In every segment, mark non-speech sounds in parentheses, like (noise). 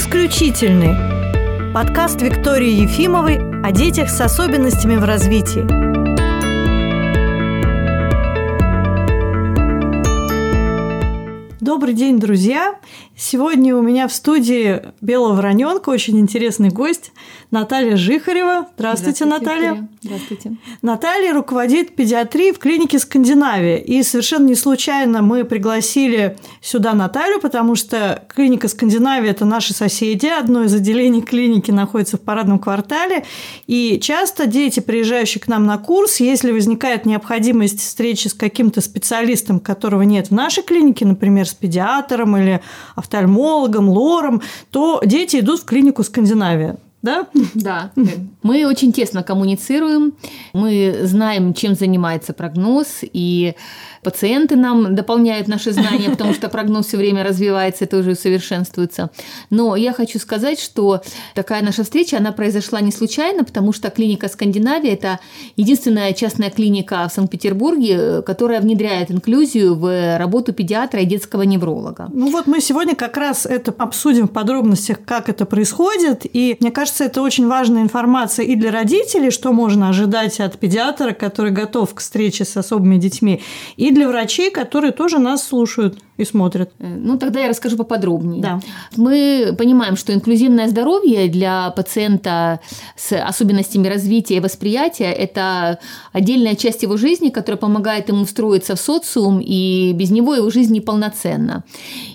Исключительный. Подкаст Виктории Ефимовой о детях с особенностями в развитии. Добрый день, друзья! Сегодня у меня в студии белого вороненка очень интересный гость Наталья Жихарева. Здравствуйте, Здравствуйте Наталья. Здравствуйте. Наталья руководит педиатрией в клинике Скандинавия. И совершенно не случайно мы пригласили сюда Наталью, потому что клиника Скандинавия – это наши соседи. Одно из отделений клиники находится в парадном квартале. И часто дети, приезжающие к нам на курс, если возникает необходимость встречи с каким-то специалистом, которого нет в нашей клинике, например, с педиатром или офтальмологом, лором, то дети идут в клинику Скандинавия. Да? Да. Мы очень тесно коммуницируем, мы знаем, чем занимается прогноз, и пациенты нам дополняют наши знания, потому что прогноз все время развивается и тоже усовершенствуется. Но я хочу сказать, что такая наша встреча, она произошла не случайно, потому что клиника Скандинавия – это единственная частная клиника в Санкт-Петербурге, которая внедряет инклюзию в работу педиатра и детского невролога. Ну вот мы сегодня как раз это обсудим в подробностях, как это происходит. И мне кажется, это очень важная информация и для родителей, что можно ожидать от педиатра, который готов к встрече с особыми детьми, и и для врачей, которые тоже нас слушают и смотрят. Э, ну, тогда я расскажу поподробнее. Да. Мы понимаем, что инклюзивное здоровье для пациента с особенностями развития и восприятия – это отдельная часть его жизни, которая помогает ему встроиться в социум, и без него его жизнь неполноценна.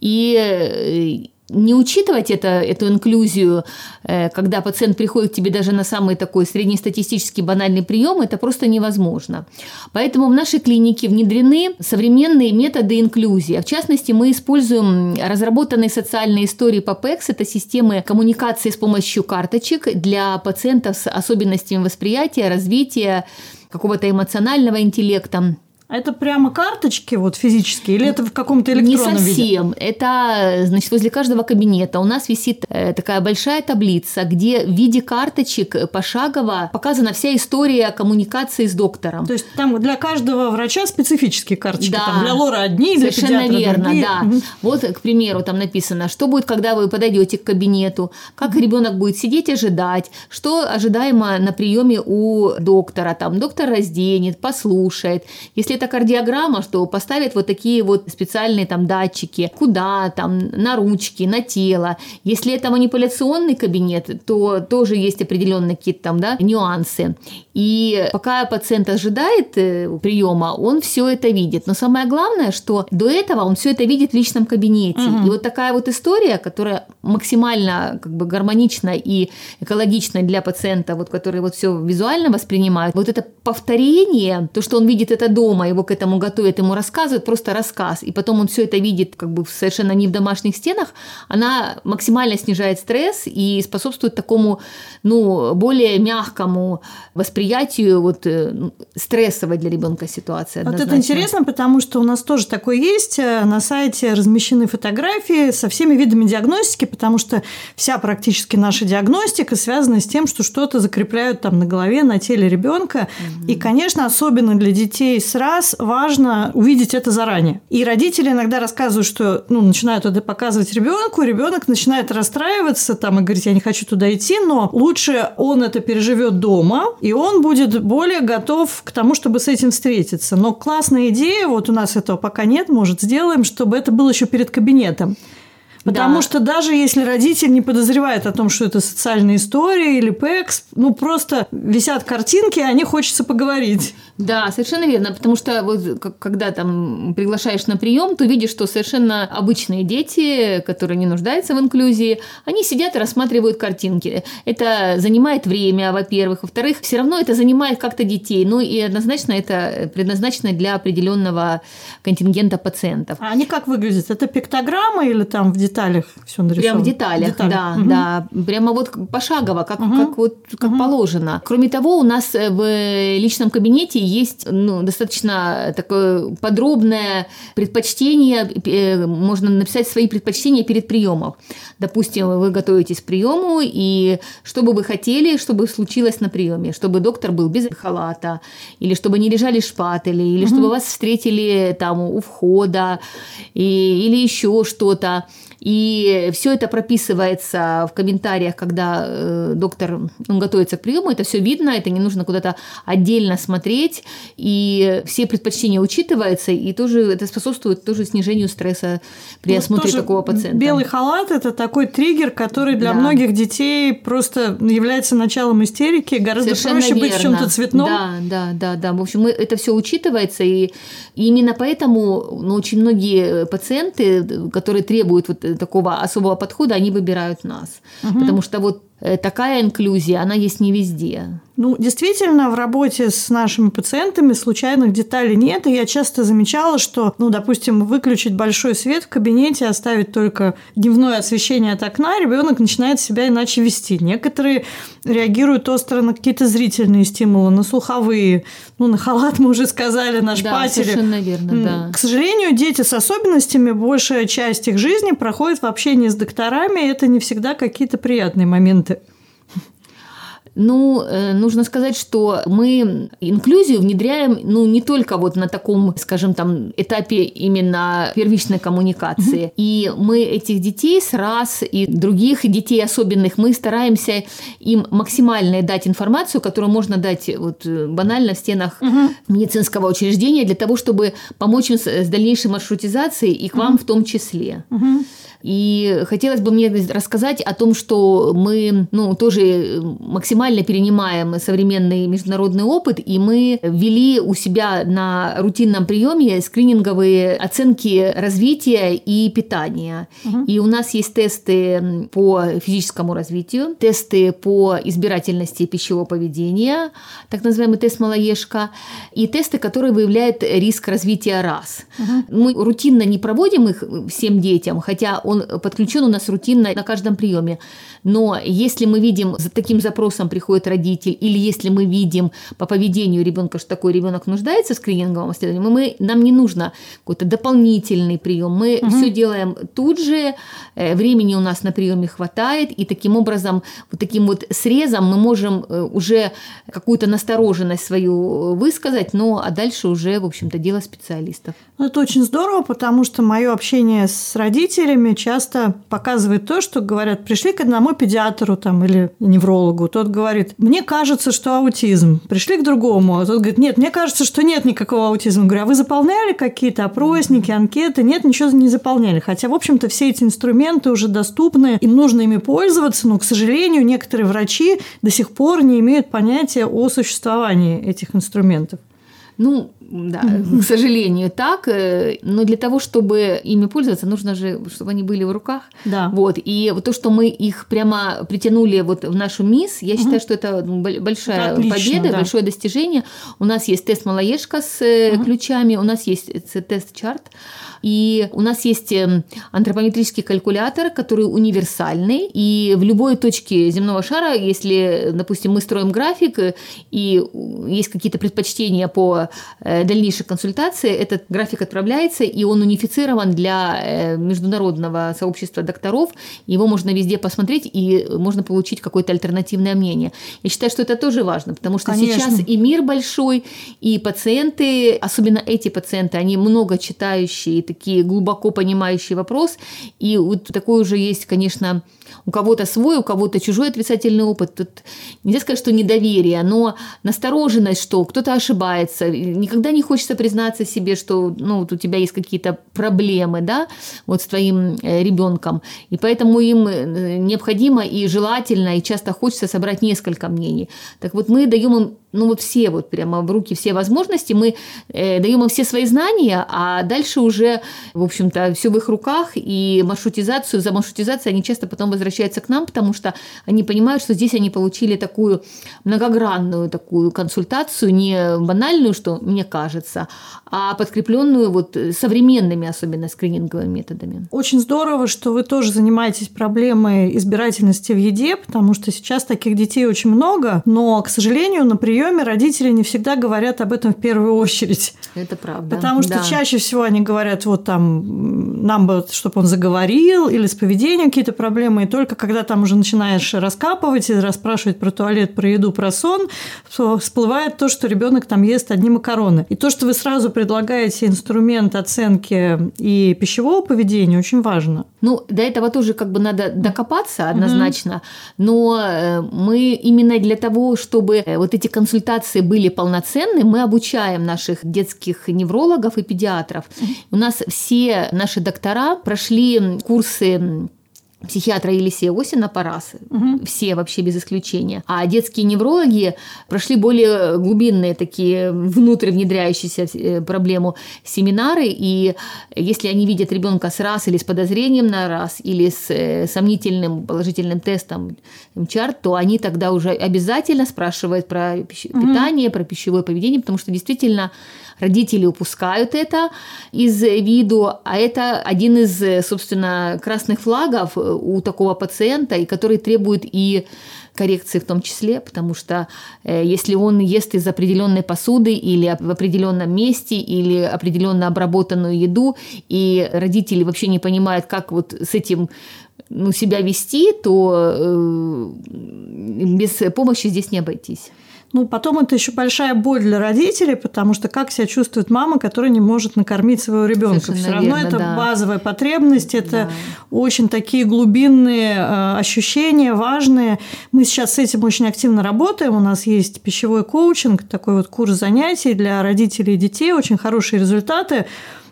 И э, не учитывать это, эту инклюзию, э, когда пациент приходит к тебе даже на самый такой среднестатистический банальный прием, это просто невозможно. Поэтому в нашей клинике внедрены современные методы инклюзии. В частности, мы используем разработанные социальные истории PAPEX, это системы коммуникации с помощью карточек для пациентов с особенностями восприятия, развития, какого-то эмоционального интеллекта. Это прямо карточки вот физические или это в каком-то электронном Не совсем. Виде? Это, значит, возле каждого кабинета у нас висит э, такая большая таблица, где в виде карточек пошагово показана вся история коммуникации с доктором. То есть там для каждого врача специфические карточки. Да. Там для лора одни, для Совершенно верно, другие. да. Угу. Вот, к примеру, там написано, что будет, когда вы подойдете к кабинету, как угу. ребенок будет сидеть ожидать, что ожидаемо на приеме у доктора. Там доктор разденет, послушает. Если это кардиограмма, что поставят вот такие вот специальные там датчики, куда там, на ручки, на тело. Если это манипуляционный кабинет, то тоже есть определенные какие-то там, да, нюансы. И пока пациент ожидает э, приема, он все это видит. Но самое главное, что до этого он все это видит в личном кабинете. Угу. И вот такая вот история, которая максимально как бы гармонична и экологична для пациента, вот, который вот все визуально воспринимает, вот это повторение, то, что он видит это дома, его к этому готовят, ему рассказывают, просто рассказ, и потом он все это видит как бы совершенно не в домашних стенах, она максимально снижает стресс и способствует такому, ну, более мягкому восприятию вот э, стрессовой для ребенка ситуации. Вот это интересно, потому что у нас тоже такое есть. Э, на сайте размещены фотографии со всеми видами диагностики, потому что вся практически наша диагностика связана с тем, что что-то закрепляют там на голове, на теле ребенка. Угу. И, конечно, особенно для детей с раз важно увидеть это заранее. И родители иногда рассказывают, что ну, начинают это показывать ребенку, ребенок начинает расстраиваться там и говорить, я не хочу туда идти, но лучше он это переживет дома, и он будет более готов к тому, чтобы с этим встретиться. Но классная идея, вот у нас этого пока нет, может, сделаем, чтобы это было еще перед кабинетом. Потому да. что даже если родитель не подозревает о том, что это социальная история или ПЭКС, ну просто висят картинки, о них хочется поговорить. Да, совершенно верно, потому что вот когда там приглашаешь на прием, то видишь, что совершенно обычные дети, которые не нуждаются в инклюзии, они сидят и рассматривают картинки. Это занимает время, во-первых, во-вторых, все равно это занимает как-то детей, ну и однозначно это предназначено для определенного контингента пациентов. А они как выглядят? Это пиктограмма или там в деталях все нарисовано? Прямо в деталях, деталях. да, угу. да, прямо вот пошагово, как, угу. как вот как угу. положено. Кроме того, у нас в личном кабинете есть ну, достаточно такое подробное предпочтение, э, можно написать свои предпочтения перед приемом. Допустим, вы готовитесь к приему, и что бы вы хотели, чтобы случилось на приеме, чтобы доктор был без халата, или чтобы не лежали шпатели, или угу. чтобы вас встретили там у входа, и, или еще что-то. И все это прописывается в комментариях, когда э, доктор он готовится к приему, это все видно, это не нужно куда-то отдельно смотреть, и все предпочтения учитываются, и тоже это способствует тоже снижению стресса при ну, осмотре такого пациента. Белый халат – это такой триггер, который для да. многих детей просто является началом истерики, гораздо Совершенно проще верно. быть в чем-то цветном. Да, да, да, да. В общем, это все учитывается, и, и именно поэтому ну, очень многие пациенты, которые требуют вот такого особого подхода, они выбирают нас. Угу. Потому что вот Э, такая инклюзия, она есть не везде. Ну, действительно, в работе с нашими пациентами случайных деталей нет, и я часто замечала, что, ну, допустим, выключить большой свет в кабинете, оставить только дневное освещение от окна, ребенок начинает себя иначе вести. Некоторые реагируют остро на какие-то зрительные стимулы, на слуховые, ну, на халат мы уже сказали, на шпателе. Да, совершенно верно, да. К сожалению, дети с особенностями, большая часть их жизни проходит в общении с докторами, и это не всегда какие-то приятные моменты ну, э, нужно сказать, что мы инклюзию внедряем, ну, не только вот на таком, скажем, там, этапе именно первичной коммуникации. Mm-hmm. И мы этих детей с раз и других детей особенных, мы стараемся им максимально дать информацию, которую можно дать вот банально в стенах mm-hmm. медицинского учреждения для того, чтобы помочь им с дальнейшей маршрутизацией и к mm-hmm. вам в том числе. Mm-hmm. И хотелось бы мне рассказать о том, что мы ну, тоже максимально перенимаем современный международный опыт, и мы ввели у себя на рутинном приеме скрининговые оценки развития и питания. Угу. И у нас есть тесты по физическому развитию, тесты по избирательности пищевого поведения, так называемый тест малоежка, и тесты, которые выявляют риск развития раз. Угу. Мы рутинно не проводим их всем детям, хотя он подключен у нас рутинно на каждом приеме. Но если мы видим, за таким запросом приходит родитель, или если мы видим по поведению ребенка, что такой ребенок нуждается в скрининговом исследовании, мы, нам не нужно какой-то дополнительный прием. Мы угу. все делаем тут же, э, времени у нас на приеме хватает, и таким образом, вот таким вот срезом мы можем э, уже какую-то настороженность свою высказать, но а дальше уже, в общем-то, дело специалистов. Ну, это очень здорово, потому что мое общение с родителями часто показывает то, что говорят, пришли к одному педиатру там, или неврологу, тот говорит, мне кажется, что аутизм. Пришли к другому, а тот говорит, нет, мне кажется, что нет никакого аутизма. говорю, а вы заполняли какие-то опросники, анкеты? Нет, ничего не заполняли. Хотя, в общем-то, все эти инструменты уже доступны, им нужно ими пользоваться, но, к сожалению, некоторые врачи до сих пор не имеют понятия о существовании этих инструментов. Ну, да, к сожалению, так. Э, но для того, чтобы ими пользоваться, нужно же, чтобы они были в руках. Да. Вот. И то, что мы их прямо притянули вот в нашу МИС, я считаю, что это ну, большая это отлично, победа, да. большое достижение. У нас есть тест малоежка с угу. ключами, у нас есть тест-чарт. И у нас есть эм, антропометрический калькулятор, который универсальный. И в любой точке земного шара, если, допустим, мы строим график, э, и есть какие-то предпочтения по э, дальнейшей консультации, этот график отправляется, и он унифицирован для э, международного сообщества докторов. Его можно везде посмотреть, и можно получить какое-то альтернативное мнение. Я считаю, что это тоже важно, потому что Конечно. сейчас и мир большой, и пациенты, особенно эти пациенты, они много читающие, такие глубоко понимающие вопрос. И вот такой уже есть, конечно, у кого-то свой, у кого-то чужой отрицательный опыт. Тут нельзя сказать, что недоверие, но настороженность, что кто-то ошибается. Никогда не хочется признаться себе, что ну, вот у тебя есть какие-то проблемы да, вот с твоим э, ребенком. И поэтому им э, необходимо и желательно, и часто хочется собрать несколько мнений. Так вот мы даем им ну вот все вот прямо в руки все возможности, мы э, даем им все свои знания, а дальше уже, в общем-то, все в их руках, и маршрутизацию, за маршрутизацией они часто потом возвращаются к нам, потому что они понимают, что здесь они получили такую многогранную такую консультацию, не банальную, что мне кажется, а подкрепленную вот современными, особенно скрининговыми методами. Очень здорово, что вы тоже занимаетесь проблемой избирательности в еде, потому что сейчас таких детей очень много, но, к сожалению, на приеме приеме родители не всегда говорят об этом в первую очередь. Это правда. Потому что да. чаще всего они говорят, вот там, нам бы, чтобы он заговорил, или с поведением какие-то проблемы, и только когда там уже начинаешь раскапывать и расспрашивать про туалет, про еду, про сон, всплывает то, что ребенок там ест одни макароны. И то, что вы сразу предлагаете инструмент оценки и пищевого поведения, очень важно. Ну, до этого тоже как бы надо докопаться однозначно, угу. но э, мы именно для того, чтобы э, вот эти консультации были полноценны, мы обучаем наших детских неврологов и педиатров. У нас все наши доктора прошли курсы психиатра Елисея Осина Парасы. Угу. Все вообще без исключения. А детские неврологи прошли более глубинные такие внутрь внедряющиеся э, проблему семинары. И если они видят ребенка с раз или с подозрением на раз, или с э, сомнительным положительным тестом МЧАР, то они тогда уже обязательно спрашивают про питание, угу. про пищевое поведение, потому что действительно родители упускают это из виду, а это один из, собственно, красных флагов у такого пациента, и который требует и коррекции в том числе, потому что э, если он ест из определенной посуды или в определенном месте или определенно обработанную еду, и родители вообще не понимают, как вот с этим ну, себя вести, то э, без помощи здесь не обойтись. Ну, потом это еще большая боль для родителей, потому что как себя чувствует мама, которая не может накормить своего ребенка. Все равно верно, это да. базовая потребность, это да. очень такие глубинные э, ощущения, важные. Мы сейчас с этим очень активно работаем. У нас есть пищевой коучинг, такой вот курс занятий для родителей и детей, очень хорошие результаты.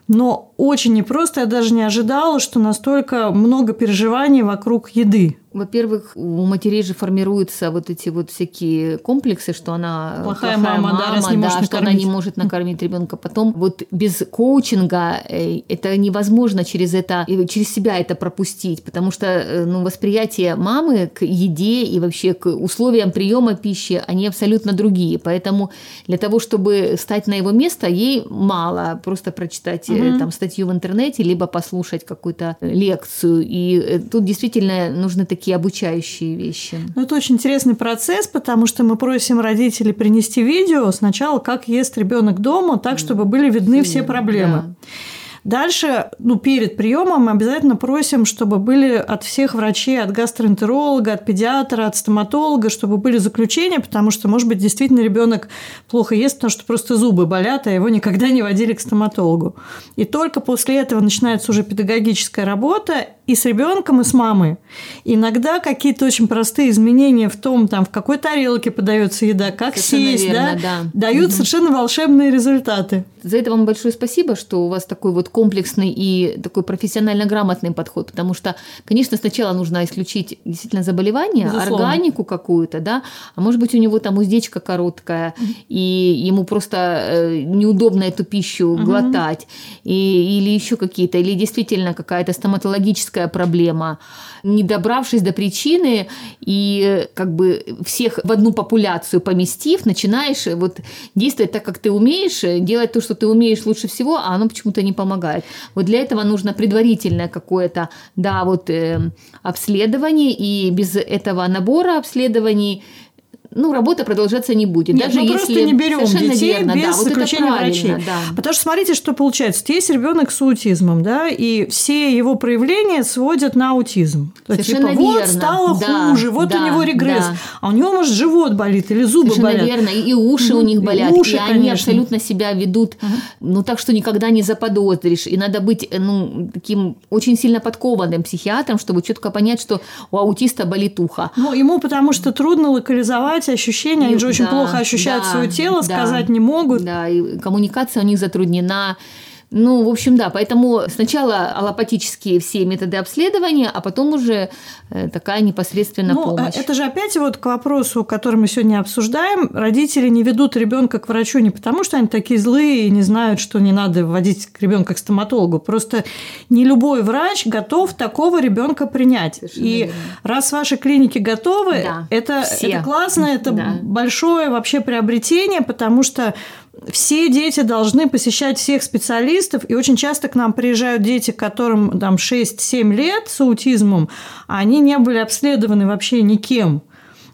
Но очень непросто, я даже не ожидала, что настолько много переживаний вокруг еды. Во-первых, у матерей же формируются вот эти вот всякие комплексы, что она плохая, плохая мама, мама, да, не да, что она не может накормить ребенка. Потом вот без коучинга э, это невозможно через это через себя это пропустить, потому что э, ну, восприятие мамы к еде и вообще к условиям приема пищи они абсолютно другие. Поэтому для того, чтобы стать на его место, ей мало просто прочитать угу. там статью в интернете либо послушать какую-то лекцию. И тут действительно нужны такие такие обучающие вещи. Ну, это очень интересный процесс, потому что мы просим родителей принести видео сначала, как ест ребенок дома, так, чтобы были видны все проблемы. Да. Дальше, ну, перед приемом мы обязательно просим, чтобы были от всех врачей, от гастроэнтеролога, от педиатра, от стоматолога, чтобы были заключения, потому что, может быть, действительно ребенок плохо ест, потому что просто зубы болят, а его никогда не водили к стоматологу. И только после этого начинается уже педагогическая работа, и с ребенком, и с мамой. Иногда какие-то очень простые изменения в том, там, в какой тарелке подается еда, как совершенно сесть, верно, да, да, дают угу. совершенно волшебные результаты. За это вам большое спасибо, что у вас такой вот комплексный и такой профессионально грамотный подход, потому что, конечно, сначала нужно исключить действительно заболевание, Безусловно. органику какую-то, да, а может быть у него там уздечка короткая, и ему просто э, неудобно эту пищу угу. глотать, и, или еще какие-то, или действительно какая-то стоматологическая проблема. Не добравшись до причины и как бы всех в одну популяцию поместив, начинаешь вот действовать так, как ты умеешь, делать то, что ты умеешь лучше всего, а оно почему-то не помогает. Вот для этого нужно предварительное какое-то, да, вот э, обследование, и без этого набора обследований ну, работа продолжаться не будет. Нет, даже мы если просто не берем детей верно, без да, заключения вот врачей. Да. Потому что смотрите, что получается. Есть ребенок с аутизмом, да, и все его проявления сводят на аутизм. Совершенно типа, верно. вот стало да, хуже, вот да, у него регресс, да. а у него может живот болит или зубы Совершенно болят. верно, и уши у них болят, и, уши, и они абсолютно себя ведут, угу. ну так что никогда не заподозришь, и надо быть, ну таким очень сильно подкованным психиатром, чтобы четко понять, что у аутиста болит ухо. Ну ему потому что трудно локализовать эти ощущения, они же очень да, плохо ощущают да, свое тело, да, сказать не могут. Да, и коммуникация у них затруднена. Ну, в общем, да, поэтому сначала аллопатические все методы обследования, а потом уже э, такая непосредственно ну, помощь. Это же опять вот к вопросу, который мы сегодня обсуждаем. Родители не ведут ребенка к врачу не потому, что они такие злые и не знают, что не надо вводить ребенка к стоматологу. Просто не любой врач готов такого ребенка принять. Совершенно и верно. раз ваши клиники готовы, да, это, это классно, это да. большое вообще приобретение, потому что все дети должны посещать всех специалистов, и очень часто к нам приезжают дети, которым там 6-7 лет с аутизмом, а они не были обследованы вообще никем.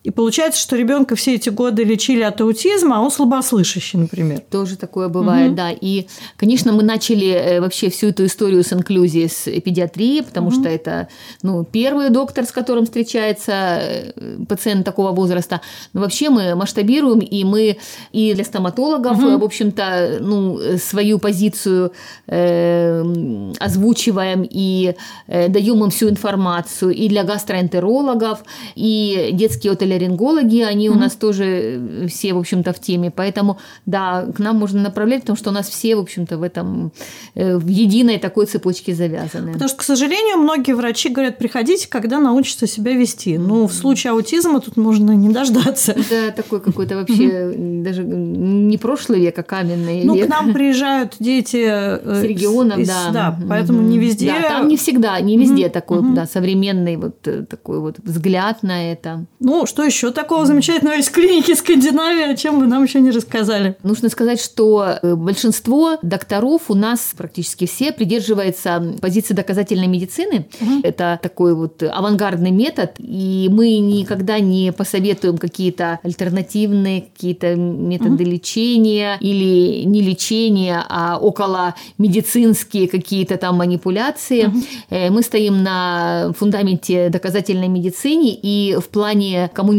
И получается, что ребенка все эти годы лечили от аутизма, а он слабослышащий, например. Тоже такое бывает, угу. да. И, конечно, мы начали э, вообще всю эту историю с инклюзией с педиатрии, потому угу. что это ну, первый доктор, с которым встречается э, пациент такого возраста. Но вообще мы масштабируем, и мы и для стоматологов, угу. в общем-то, ну, свою позицию э, озвучиваем и э, даем им всю информацию, и для гастроэнтерологов, и детские отоларингологи, они угу. у нас тоже все, в общем-то, в теме. Поэтому, да, к нам можно направлять, потому что у нас все, в общем-то, в этом, э, в единой такой цепочке завязаны. Потому что, к сожалению, многие врачи говорят, приходите, когда научатся себя вести. Ну, в случае аутизма тут можно не дождаться. (laughs) Это такой какой-то вообще даже не прошлый век, а каменный Ну, век. к нам приезжают дети э, с регионов, из, да. Да, поэтому не везде. Да, там не всегда, не везде такой, да, современный вот э, такой вот взгляд на это. Ну, что еще такого замечательного из клиники Скандинавии, о чем вы нам еще не рассказали? Нужно сказать, что э, большинство докторов у нас практически все придерживается позиции доказательной медицины. Угу. Это такой вот авангардный метод, и мы никогда не посоветуем какие-то альтернативные какие-то методы угу. лечения или не лечения, а около медицинские какие-то там манипуляции. Угу. Мы стоим на фундаменте доказательной медицины и в плане коммуникации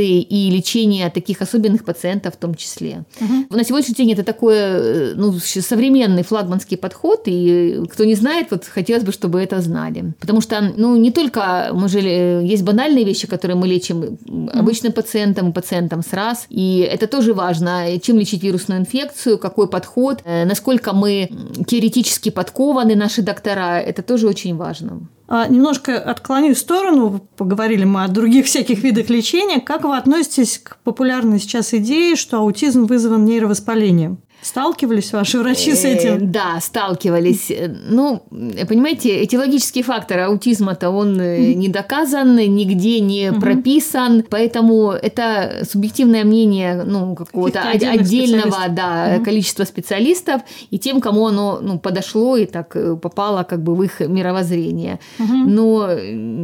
и лечения таких особенных пациентов в том числе. Угу. На сегодняшний день это такой э, ну, современный флагманский подход, и кто не знает, вот хотелось бы, чтобы это знали. Потому что, ну, не только мы же э, есть банальные вещи, которые мы лечим обычным пациентам, пациентам с раз, и это тоже важно, чем лечить вирусную инфекцию, какой подход, э, насколько мы теоретически подкованы, наши доктора, это тоже очень важно. А, немножко отклоню в сторону, поговорили мы о других (laughs) всяких видах лечения. Как вы относитесь к популярной сейчас идее, что аутизм вызван нейровоспалением? Сталкивались ваши врачи с этим? Э, да, сталкивались. Ну, понимаете, этиологический фактор аутизма-то он mm-hmm. не доказан, нигде не прописан, поэтому это субъективное мнение ну, какого-то отдельного да, количества специалистов и тем, кому оно ну, подошло и так э, попало как бы в их мировоззрение. Но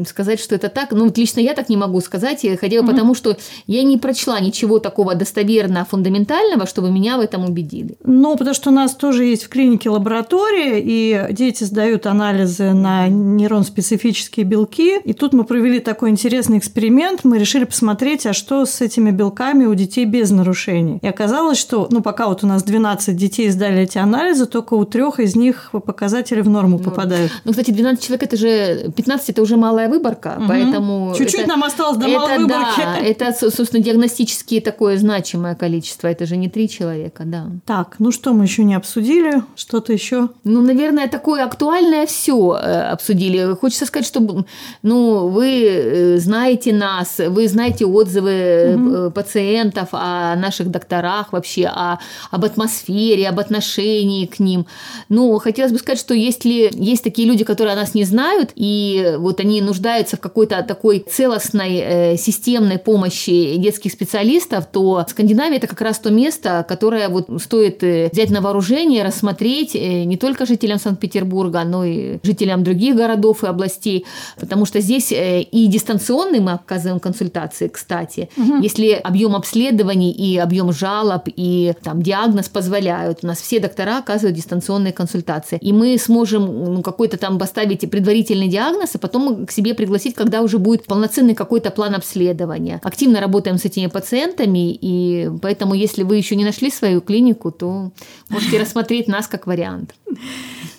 сказать, что это так, ну, лично я так не могу сказать, хотя бы потому, что я не прочла ничего такого достоверно фундаментального, чтобы меня в этом убедили. Ну, потому что у нас тоже есть в клинике лаборатория, и дети сдают анализы на нейрон-специфические белки. И тут мы провели такой интересный эксперимент. Мы решили посмотреть, а что с этими белками у детей без нарушений. И оказалось, что, ну, пока вот у нас 12 детей сдали эти анализы, только у трех из них показатели в норму ну, попадают. Ну, кстати, 12 человек это же 15 это уже малая выборка, угу. поэтому чуть-чуть это, нам осталось до это, малой выборки. Да, это, собственно, диагностически такое значимое количество. Это же не три человека, да. Так, ну что мы еще не обсудили? Что-то еще? Ну, наверное, такое актуальное все э, обсудили. Хочется сказать, что ну, вы э, знаете нас, вы знаете отзывы угу. пациентов о наших докторах вообще, о, об атмосфере, об отношении к ним. Ну, хотелось бы сказать, что если есть такие люди, которые о нас не знают, и вот они нуждаются в какой-то такой целостной системной помощи детских специалистов, то Скандинавия это как раз то место, которое вот стоит стоит э, взять на вооружение, рассмотреть э, не только жителям Санкт-Петербурга, но и жителям других городов и областей, потому что здесь э, и дистанционные мы оказываем консультации, кстати. Угу. Если объем обследований и объем жалоб и там диагноз позволяют, у нас все доктора оказывают дистанционные консультации, и мы сможем ну, какой-то там поставить предварительный диагноз, а потом к себе пригласить, когда уже будет полноценный какой-то план обследования. Активно работаем с этими пациентами, и поэтому, если вы еще не нашли свою клинику, то можете рассмотреть нас как вариант.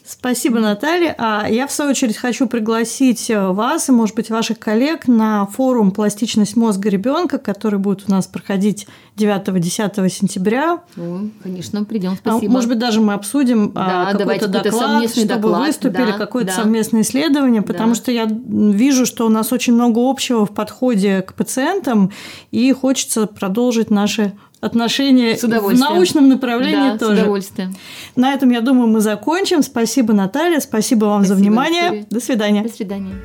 Спасибо, Наталья. А я, в свою очередь, хочу пригласить э, вас и, может быть, ваших коллег на форум «Пластичность мозга ребенка», который будет у нас проходить 9-10 сентября. О, конечно, придем. Спасибо. А, может быть, даже мы обсудим а, да, какой-то доклад, чтобы доклад, выступили, да, какое-то да. совместное исследование, потому да. что я вижу, что у нас очень много общего в подходе к пациентам, и хочется продолжить наши отношения в научном направлении да, тоже. С удовольствием. На этом, я думаю, мы закончим. Спасибо, Наталья. Спасибо вам спасибо, за внимание. Виктория. До свидания. До свидания.